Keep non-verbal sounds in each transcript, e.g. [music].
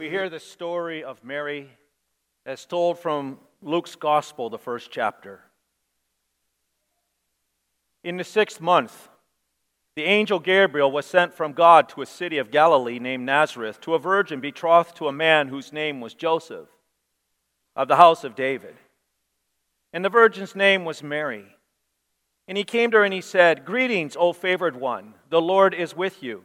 We hear the story of Mary as told from Luke's Gospel, the first chapter. In the sixth month, the angel Gabriel was sent from God to a city of Galilee named Nazareth to a virgin betrothed to a man whose name was Joseph, of the house of David. And the virgin's name was Mary. And he came to her and he said, Greetings, O favored one, the Lord is with you.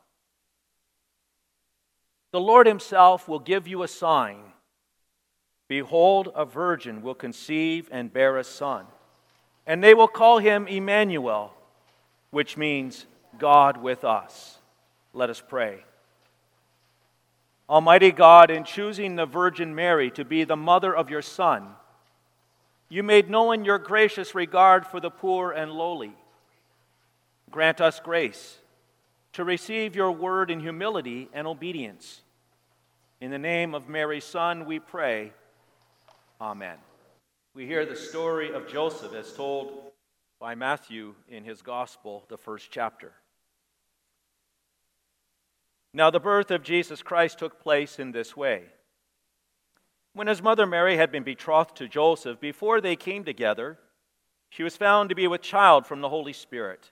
The Lord Himself will give you a sign. Behold, a virgin will conceive and bear a son, and they will call him Emmanuel, which means God with us. Let us pray. Almighty God, in choosing the Virgin Mary to be the mother of your Son, you made known your gracious regard for the poor and lowly. Grant us grace to receive your word in humility and obedience. In the name of Mary's Son, we pray. Amen. We hear the story of Joseph as told by Matthew in his Gospel, the first chapter. Now, the birth of Jesus Christ took place in this way. When his mother Mary had been betrothed to Joseph, before they came together, she was found to be with child from the Holy Spirit.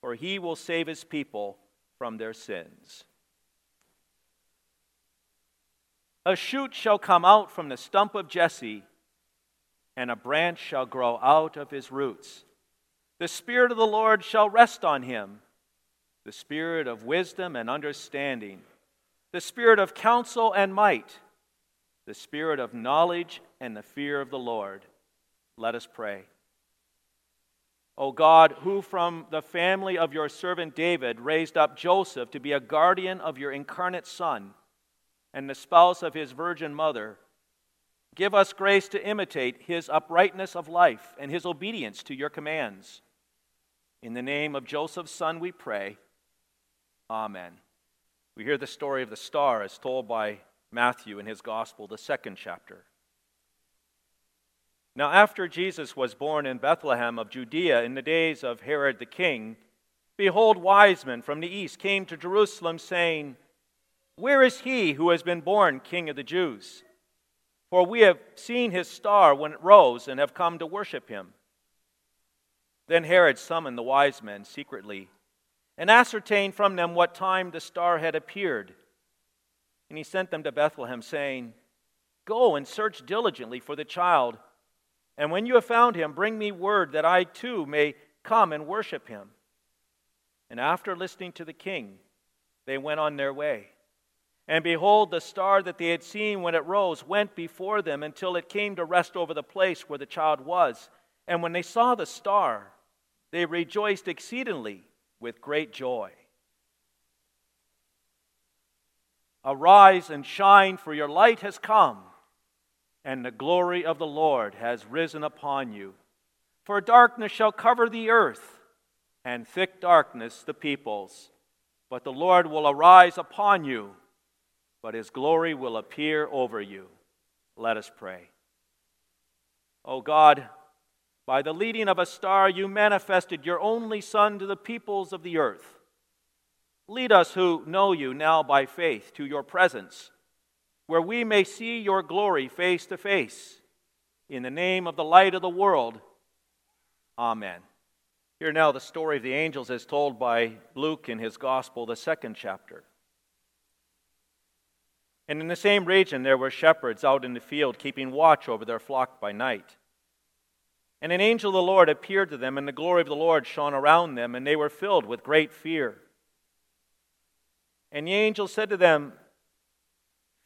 for he will save his people from their sins. A shoot shall come out from the stump of Jesse, and a branch shall grow out of his roots. The Spirit of the Lord shall rest on him the Spirit of wisdom and understanding, the Spirit of counsel and might, the Spirit of knowledge and the fear of the Lord. Let us pray. O God, who from the family of your servant David raised up Joseph to be a guardian of your incarnate Son and the spouse of his virgin mother, give us grace to imitate his uprightness of life and his obedience to your commands. In the name of Joseph's son we pray. Amen. We hear the story of the star as told by Matthew in his gospel, the second chapter. Now, after Jesus was born in Bethlehem of Judea in the days of Herod the king, behold, wise men from the east came to Jerusalem, saying, Where is he who has been born king of the Jews? For we have seen his star when it rose and have come to worship him. Then Herod summoned the wise men secretly and ascertained from them what time the star had appeared. And he sent them to Bethlehem, saying, Go and search diligently for the child. And when you have found him, bring me word that I too may come and worship him. And after listening to the king, they went on their way. And behold, the star that they had seen when it rose went before them until it came to rest over the place where the child was. And when they saw the star, they rejoiced exceedingly with great joy. Arise and shine, for your light has come and the glory of the Lord has risen upon you. For darkness shall cover the earth, and thick darkness the peoples. But the Lord will arise upon you, but his glory will appear over you. Let us pray. O God, by the leading of a star, you manifested your only Son to the peoples of the earth. Lead us who know you now by faith to your presence, where we may see your glory face to face. In the name of the light of the world, Amen. Hear now the story of the angels as told by Luke in his Gospel, the second chapter. And in the same region there were shepherds out in the field, keeping watch over their flock by night. And an angel of the Lord appeared to them, and the glory of the Lord shone around them, and they were filled with great fear. And the angel said to them,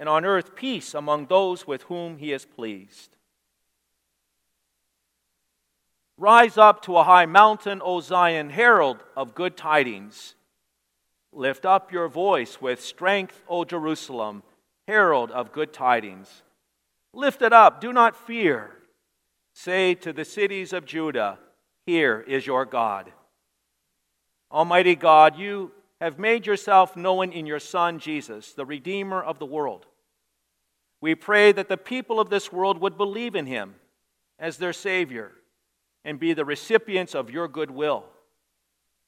and on earth peace among those with whom he is pleased. Rise up to a high mountain, O Zion, herald of good tidings. Lift up your voice with strength, O Jerusalem, herald of good tidings. Lift it up, do not fear. Say to the cities of Judah, here is your God. Almighty God, you have made yourself known in your Son, Jesus, the Redeemer of the world. We pray that the people of this world would believe in him as their Savior and be the recipients of your goodwill.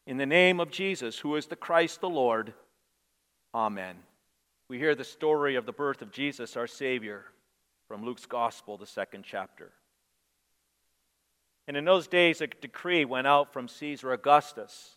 In the name of Jesus, who is the Christ the Lord, Amen. We hear the story of the birth of Jesus, our Savior, from Luke's Gospel, the second chapter. And in those days, a decree went out from Caesar Augustus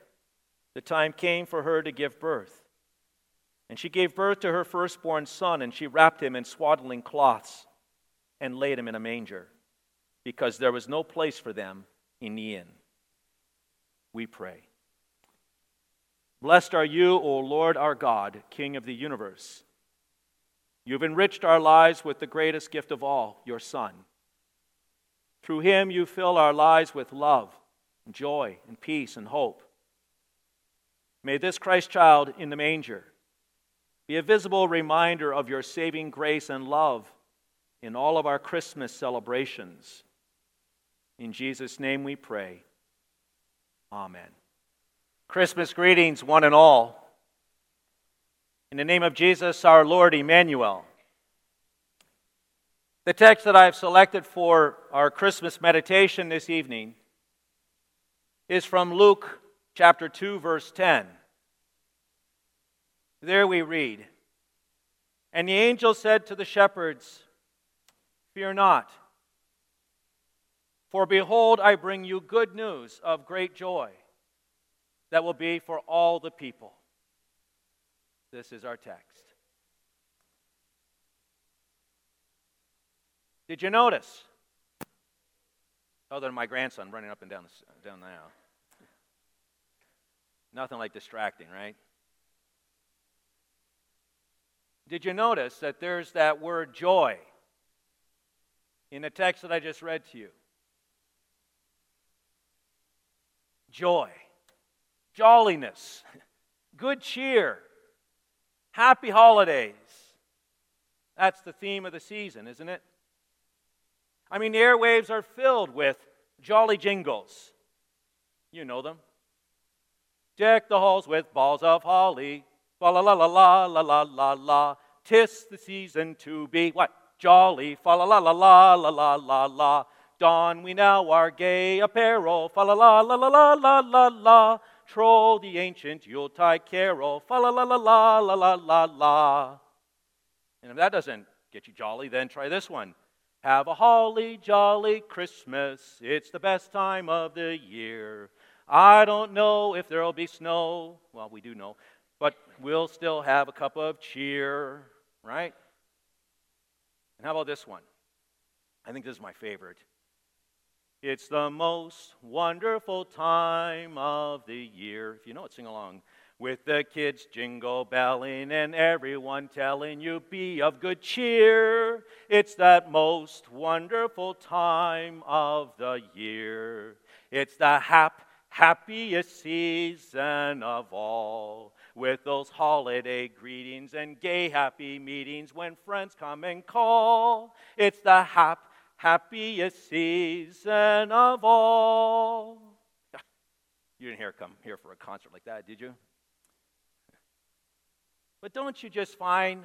the time came for her to give birth. And she gave birth to her firstborn son, and she wrapped him in swaddling cloths and laid him in a manger, because there was no place for them in the inn. We pray. Blessed are you, O Lord our God, King of the universe. You've enriched our lives with the greatest gift of all, your Son. Through him, you fill our lives with love, and joy, and peace, and hope. May this Christ child in the manger be a visible reminder of your saving grace and love in all of our Christmas celebrations. In Jesus' name we pray. Amen. Christmas greetings, one and all. In the name of Jesus, our Lord Emmanuel. The text that I've selected for our Christmas meditation this evening is from Luke chapter 2, verse 10. There we read And the angel said to the shepherds, Fear not, for behold, I bring you good news of great joy that will be for all the people. This is our text. Did you notice? Oh, Other than my grandson running up and down, the, down the aisle. Nothing like distracting, right? Did you notice that there's that word joy in the text that I just read to you? Joy, jolliness, [laughs] good cheer, happy holidays. That's the theme of the season, isn't it? I mean, the airwaves are filled with jolly jingles. You know them. Deck the halls with balls of holly. La la la la la la la la la. Tis the season to be what? Jolly. Fa la la la la la la la la. Don we now our gay apparel. Fa la la la la la la la la. Troll the ancient Yuletide carol. Fa la la la la la la la la. And if that doesn't get you jolly, then try this one. Have a holly jolly Christmas. It's the best time of the year. I don't know if there'll be snow. Well, we do know. But we'll still have a cup of cheer, right? And how about this one? I think this is my favorite. It's the most wonderful time of the year. If you know it, sing along. With the kids jingle belling and everyone telling you be of good cheer. It's that most wonderful time of the year. It's the hap, happiest season of all. With those holiday greetings and gay happy meetings when friends come and call. It's the hap, happiest season of all. You didn't hear come here for a concert like that, did you? But don't you just find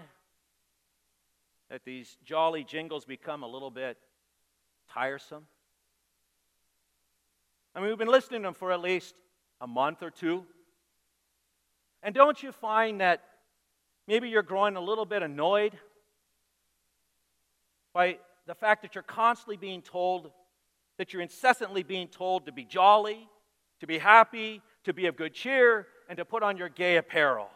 that these jolly jingles become a little bit tiresome? I mean, we've been listening to them for at least a month or two. And don't you find that maybe you're growing a little bit annoyed by the fact that you're constantly being told, that you're incessantly being told to be jolly, to be happy, to be of good cheer, and to put on your gay apparel.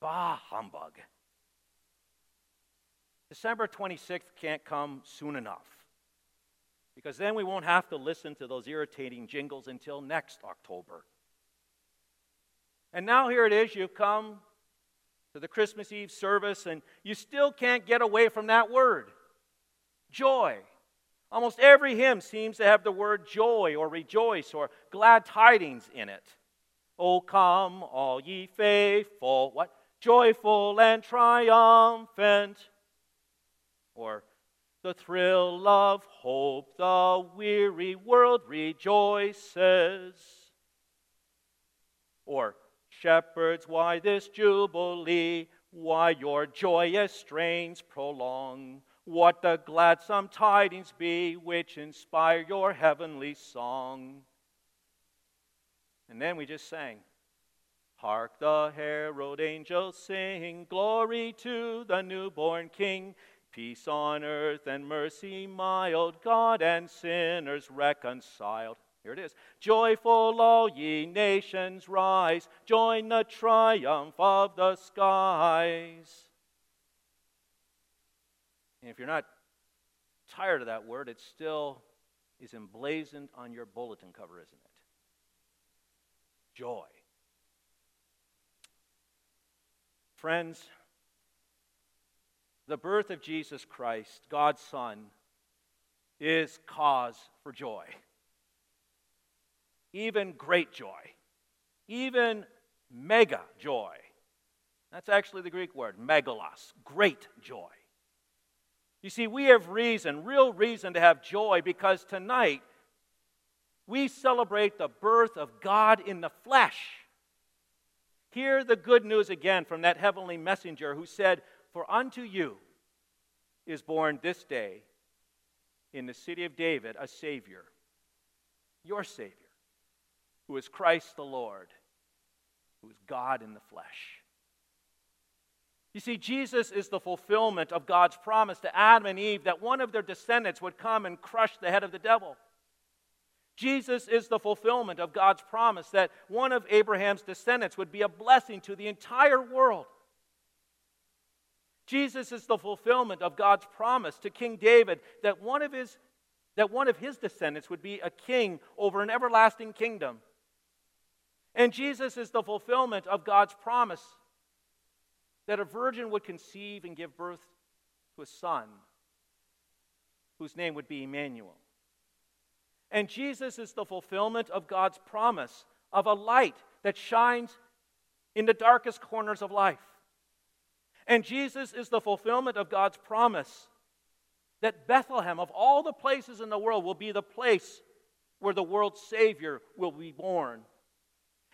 Bah, humbug. December 26th can't come soon enough because then we won't have to listen to those irritating jingles until next October. And now here it is, you've come to the Christmas Eve service, and you still can't get away from that word joy. Almost every hymn seems to have the word joy or rejoice or glad tidings in it. Oh, come, all ye faithful, what? Joyful and triumphant. Or the thrill of hope, the weary world rejoices. Or Shepherds, why this jubilee? Why your joyous strains prolong? What the gladsome tidings be which inspire your heavenly song? And then we just sang. Hark the herald angels sing, Glory to the newborn King. Peace on earth and mercy mild, God and sinners reconciled. Here it is. Joyful, all ye nations, rise, join the triumph of the skies. And if you're not tired of that word, it still is emblazoned on your bulletin cover, isn't it? Joy. Friends, the birth of Jesus Christ, God's Son, is cause for joy even great joy, even mega joy. That's actually the Greek word, megalos, great joy. You see, we have reason, real reason to have joy because tonight we celebrate the birth of God in the flesh. Hear the good news again from that heavenly messenger who said, For unto you is born this day in the city of David a Savior, your Savior who is Christ the Lord, who is God in the flesh. You see, Jesus is the fulfillment of God's promise to Adam and Eve that one of their descendants would come and crush the head of the devil. Jesus is the fulfillment of God's promise that one of Abraham's descendants would be a blessing to the entire world. Jesus is the fulfillment of God's promise to King David that one of his, that one of his descendants would be a king over an everlasting kingdom. And Jesus is the fulfillment of God's promise that a virgin would conceive and give birth to a son whose name would be Emmanuel. And Jesus is the fulfillment of God's promise of a light that shines in the darkest corners of life. And Jesus is the fulfillment of God's promise that Bethlehem, of all the places in the world, will be the place where the world's Savior will be born.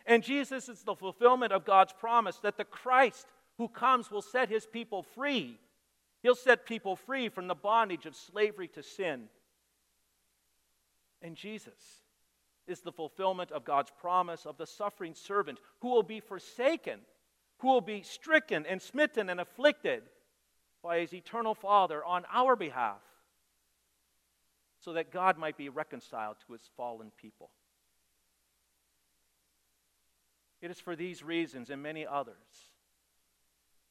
And Jesus is the fulfillment of God's promise that the Christ who comes will set his people free. He'll set people free from the bondage of slavery to sin. And Jesus is the fulfillment of God's promise of the suffering servant who will be forsaken, who will be stricken and smitten and afflicted, by his eternal Father on our behalf so that God might be reconciled to his fallen people. It is for these reasons and many others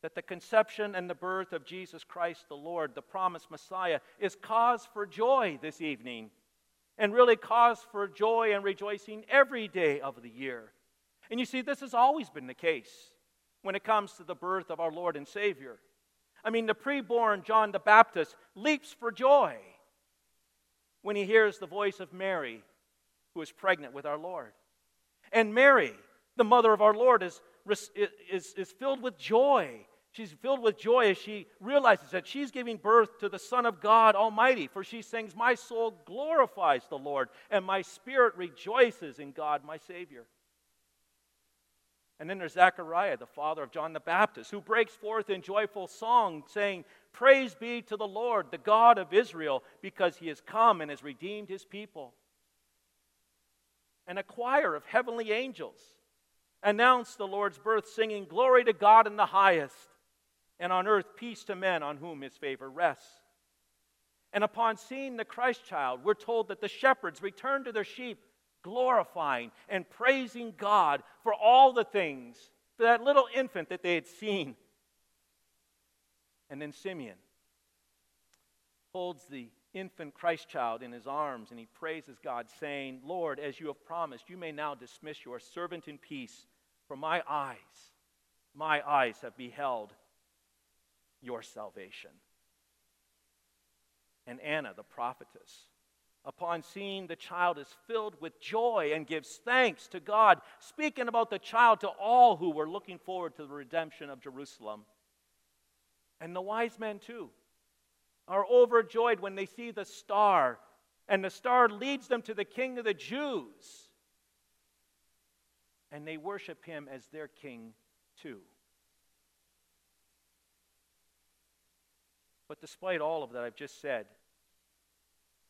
that the conception and the birth of Jesus Christ the Lord, the promised Messiah, is cause for joy this evening, and really cause for joy and rejoicing every day of the year. And you see, this has always been the case when it comes to the birth of our Lord and Savior. I mean, the preborn John the Baptist leaps for joy when he hears the voice of Mary, who is pregnant with our Lord. And Mary, the mother of our Lord, is, is, is filled with joy. She's filled with joy as she realizes that she's giving birth to the Son of God Almighty. For she sings, My soul glorifies the Lord, and my spirit rejoices in God my Savior. And then there's Zechariah, the father of John the Baptist, who breaks forth in joyful song, saying, Praise be to the Lord, the God of Israel, because he has come and has redeemed his people. And a choir of heavenly angels announced the Lord's birth, singing, Glory to God in the highest, and on earth peace to men on whom his favor rests. And upon seeing the Christ child, we're told that the shepherds returned to their sheep glorifying and praising God for all the things, for that little infant that they had seen. And then Simeon holds the infant Christ child in his arms and he praises God, saying, Lord, as you have promised, you may now dismiss your servant in peace, for my eyes, my eyes have beheld your salvation. And Anna, the prophetess, upon seeing the child, is filled with joy and gives thanks to God, speaking about the child to all who were looking forward to the redemption of Jerusalem. And the wise men, too, are overjoyed when they see the star, and the star leads them to the King of the Jews. And they worship him as their king, too. But despite all of that I've just said,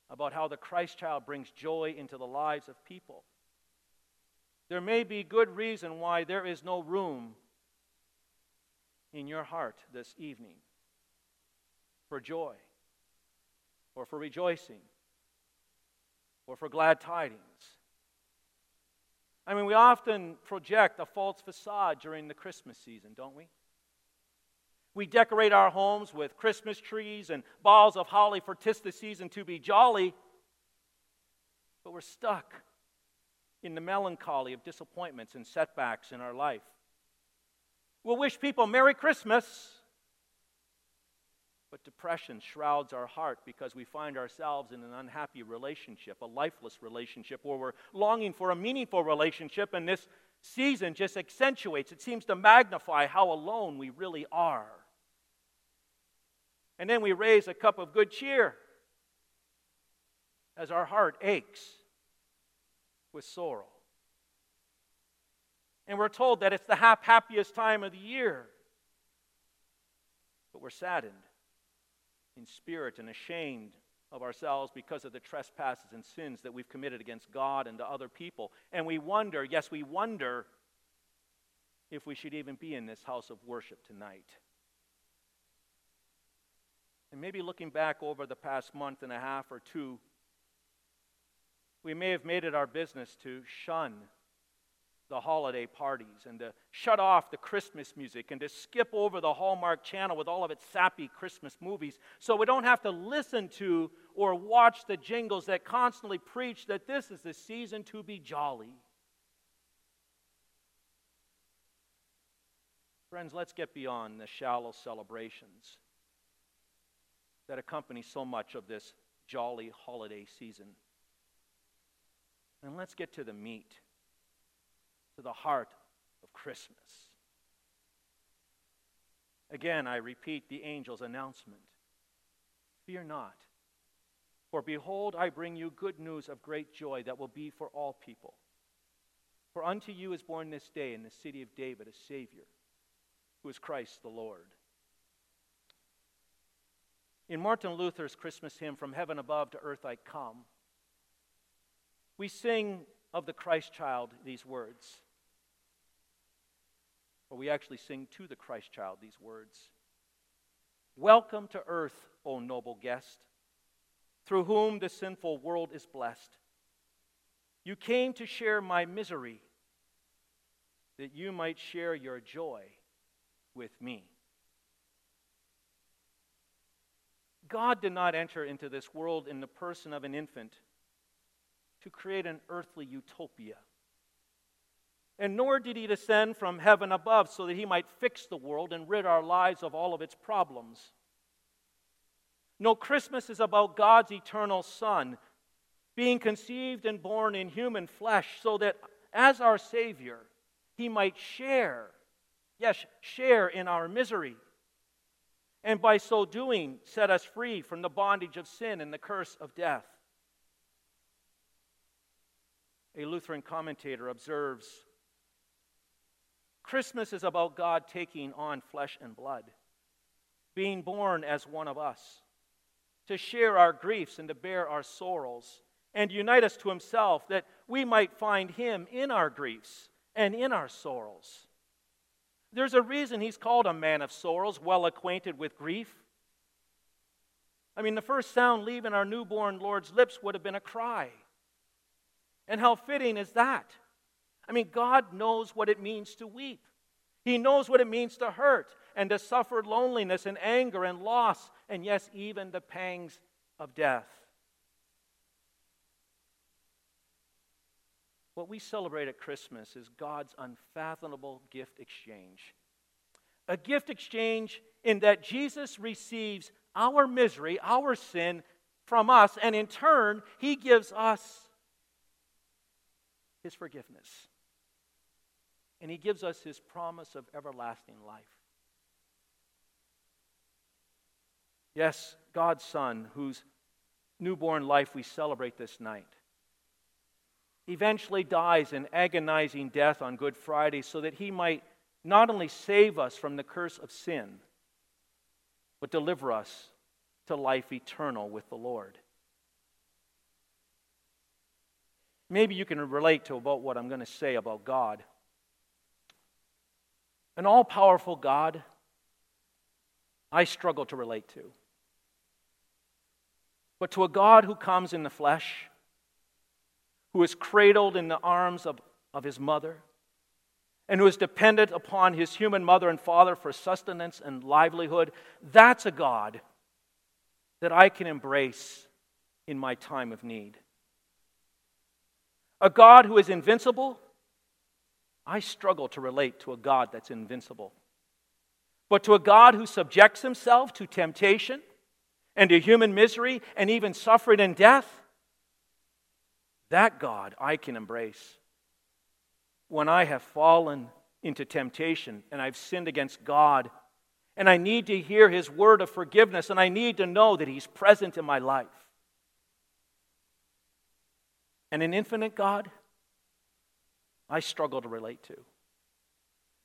about how the Christ child brings joy into the lives of people. There may be good reason why there is no room in your heart this evening for joy or for rejoicing or for glad tidings. I mean, we often project a false facade during the Christmas season, don't we? We decorate our homes with Christmas trees and balls of holly for tis the season to be jolly, but we're stuck in the melancholy of disappointments and setbacks in our life. We'll wish people Merry Christmas, but depression shrouds our heart because we find ourselves in an unhappy relationship, a lifeless relationship, where we're longing for a meaningful relationship, and this season just accentuates, it seems to magnify how alone we really are. And then we raise a cup of good cheer as our heart aches with sorrow. And we're told that it's the happiest time of the year. But we're saddened in spirit and ashamed of ourselves because of the trespasses and sins that we've committed against God and to other people. And we wonder, yes, we wonder if we should even be in this house of worship tonight. And maybe looking back over the past month and a half or two, we may have made it our business to shun the holiday parties and to shut off the Christmas music and to skip over the Hallmark channel with all of its sappy Christmas movies so we don't have to listen to or watch the jingles that constantly preach that this is the season to be jolly. Friends, let's get beyond the shallow celebrations that accompany so much of this jolly holiday season. And let's get to the meat, to the heart of Christmas. Again, I repeat the angel's announcement Fear not, for behold, I bring you good news of great joy that will be for all people. For unto you is born this day in the city of David a Savior, who is Christ the Lord. In Martin Luther's Christmas hymn, From Heaven Above to Earth I Come, we sing of the Christ child these words. Or we actually sing to the Christ child these words Welcome to earth, O noble guest, through whom the sinful world is blessed. You came to share my misery, that you might share your joy with me. God did not enter into this world in the person of an infant to create an earthly utopia. And nor did he descend from heaven above so that he might fix the world and rid our lives of all of its problems. No, Christmas is about God's eternal Son being conceived and born in human flesh so that as our Savior, he might share, yes, share in our misery. And by so doing, set us free from the bondage of sin and the curse of death. A Lutheran commentator observes Christmas is about God taking on flesh and blood, being born as one of us, to share our griefs and to bear our sorrows, and unite us to Himself that we might find Him in our griefs and in our sorrows. There's a reason He's called a man of sorrows, well acquainted with grief. I mean, the first sound leaving our newborn Lord's lips would have been a cry. And how fitting is that? I mean, God knows what it means to weep. He knows what it means to hurt and to suffer loneliness and anger and loss, and yes, even the pangs of death. What we celebrate at Christmas is God's unfathomable gift exchange. A gift exchange in that Jesus receives our misery, our sin from us, and in turn, He gives us His forgiveness and he gives us his promise of everlasting life. Yes, God's Son, whose newborn life we celebrate this night, eventually dies an agonizing death on Good Friday so that he might not only save us from the curse of sin, but deliver us to life eternal with the Lord. Maybe you can relate to about what I'm going to say about God. An all powerful God, I struggle to relate to. But to a God who comes in the flesh, who is cradled in the arms of, of his mother, and who is dependent upon his human mother and father for sustenance and livelihood, that's a God that I can embrace in my time of need. A God who is invincible I struggle to relate to a God that's invincible. But to a God who subjects himself to temptation and to human misery and even suffering and death, that God I can embrace. When I have fallen into temptation and I've sinned against God, and I need to hear His word of forgiveness, and I need to know that He's present in my life. And an infinite God I struggle to relate to.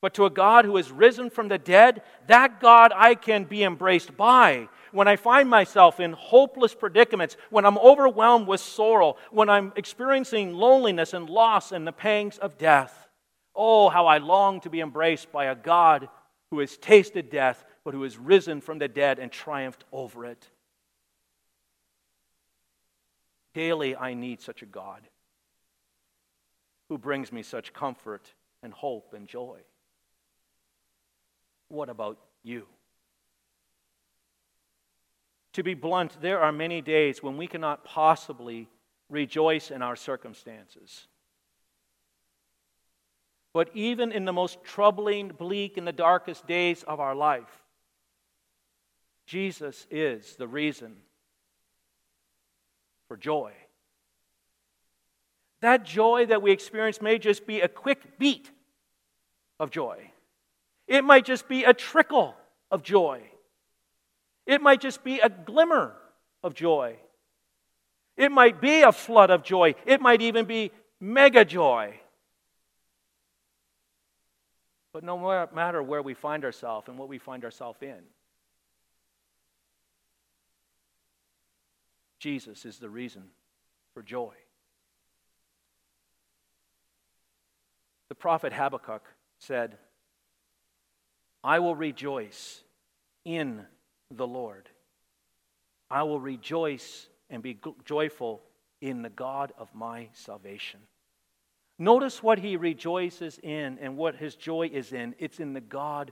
But to a God who has risen from the dead, that God I can be embraced by. When I find myself in hopeless predicaments, when I'm overwhelmed with sorrow, when I'm experiencing loneliness and loss and the pangs of death, oh, how I long to be embraced by a God who has tasted death, but who has risen from the dead and triumphed over it. Daily, I need such a God who brings me such comfort and hope and joy. What about you? To be blunt, there are many days when we cannot possibly rejoice in our circumstances. But even in the most troubling, bleak, and the darkest days of our life, Jesus is the reason for joy. That joy that we experience may just be a quick beat of joy. It might just be a trickle of joy. It might just be a glimmer of joy. It might be a flood of joy. It might even be mega joy. But no matter where we find ourselves and what we find ourselves in, Jesus is the reason for joy. The prophet Habakkuk said, I will rejoice in the Lord. I will rejoice and be joyful in the God of my salvation. Notice what he rejoices in and what his joy is in. It's in the God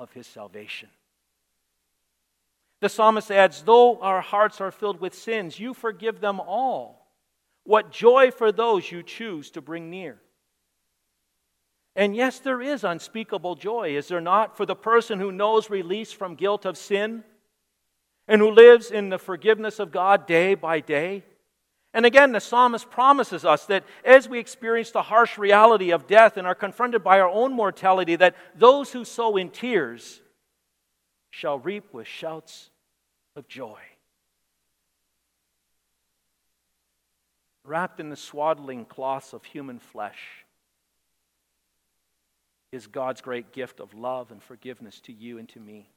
of his salvation. The psalmist adds, Though our hearts are filled with sins, you forgive them all. What joy for those you choose to bring near. And yes, there is unspeakable joy, is there not, for the person who knows release from guilt of sin and who lives in the forgiveness of God day by day? And again, the psalmist promises us that as we experience the harsh reality of death and are confronted by our own mortality, that those who sow in tears shall reap with shouts of joy. Wrapped in the swaddling cloths of human flesh is God's great gift of love and forgiveness to you and to me.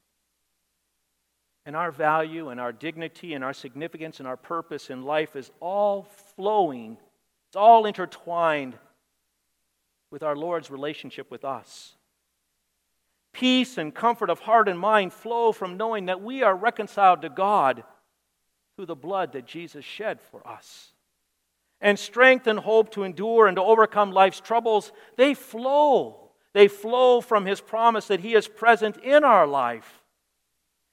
And our value and our dignity and our significance and our purpose in life is all flowing, it's all intertwined with our Lord's relationship with us. Peace and comfort of heart and mind flow from knowing that we are reconciled to God through the blood that Jesus shed for us. And strength and hope to endure and to overcome life's troubles, they flow. They flow from His promise that He is present in our life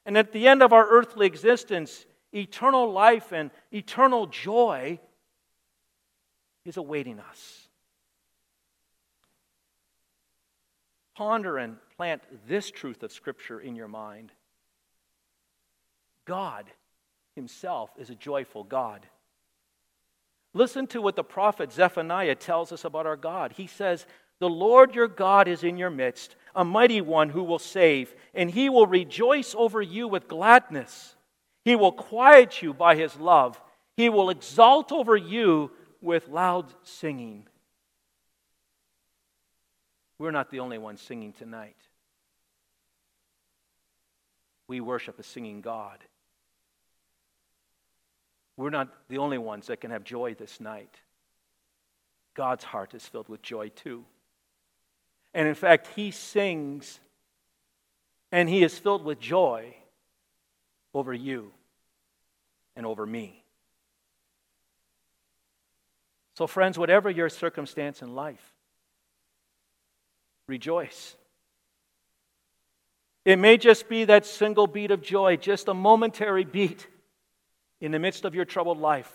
and at the end of our earthly existence, eternal life and eternal joy is awaiting us. Ponder and plant this truth of Scripture in your mind God Himself is a joyful God. Listen to what the prophet Zephaniah tells us about our God. He says, The Lord your God is in your midst a mighty one who will save, and he will rejoice over you with gladness. He will quiet you by his love. He will exalt over you with loud singing. We're not the only ones singing tonight. We worship a singing God. We're not the only ones that can have joy this night. God's heart is filled with joy too. And in fact, he sings and he is filled with joy over you and over me. So, friends, whatever your circumstance in life, rejoice. It may just be that single beat of joy, just a momentary beat in the midst of your troubled life.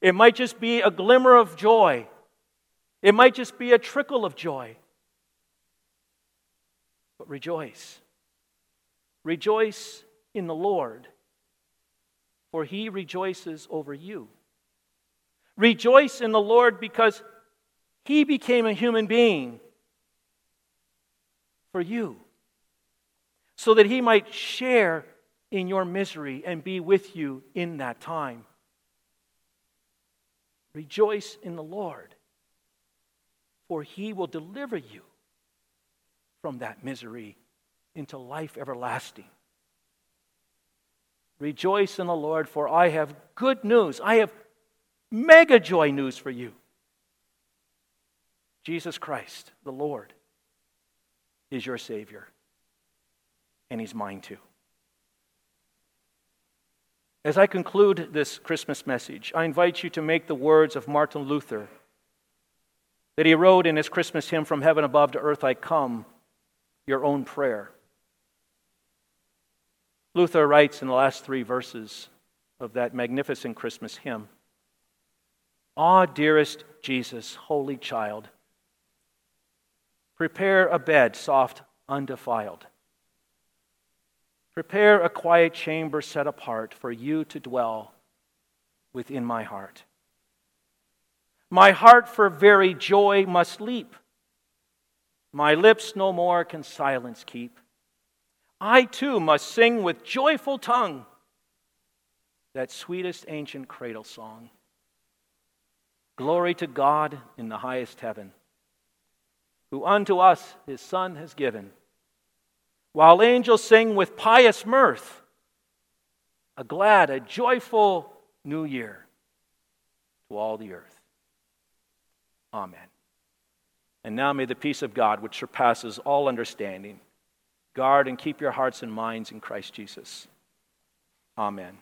It might just be a glimmer of joy. It might just be a trickle of joy. But rejoice. Rejoice in the Lord, for he rejoices over you. Rejoice in the Lord because he became a human being for you, so that he might share in your misery and be with you in that time. Rejoice in the Lord, for he will deliver you from that misery into life everlasting. Rejoice in the Lord, for I have good news. I have mega joy news for you. Jesus Christ, the Lord, is your Savior, and He's mine too. As I conclude this Christmas message, I invite you to make the words of Martin Luther that he wrote in his Christmas hymn, From Heaven Above to Earth I Come, your own prayer. Luther writes in the last three verses of that magnificent Christmas hymn Ah, dearest Jesus, holy child, prepare a bed soft, undefiled. Prepare a quiet chamber set apart for you to dwell within my heart. My heart for very joy must leap my lips no more can silence keep. I too must sing with joyful tongue that sweetest ancient cradle song. Glory to God in the highest heaven, who unto us his Son has given, while angels sing with pious mirth a glad, a joyful new year to all the earth. Amen. And now may the peace of God, which surpasses all understanding, Guard and keep your hearts and minds in Christ Jesus. Amen.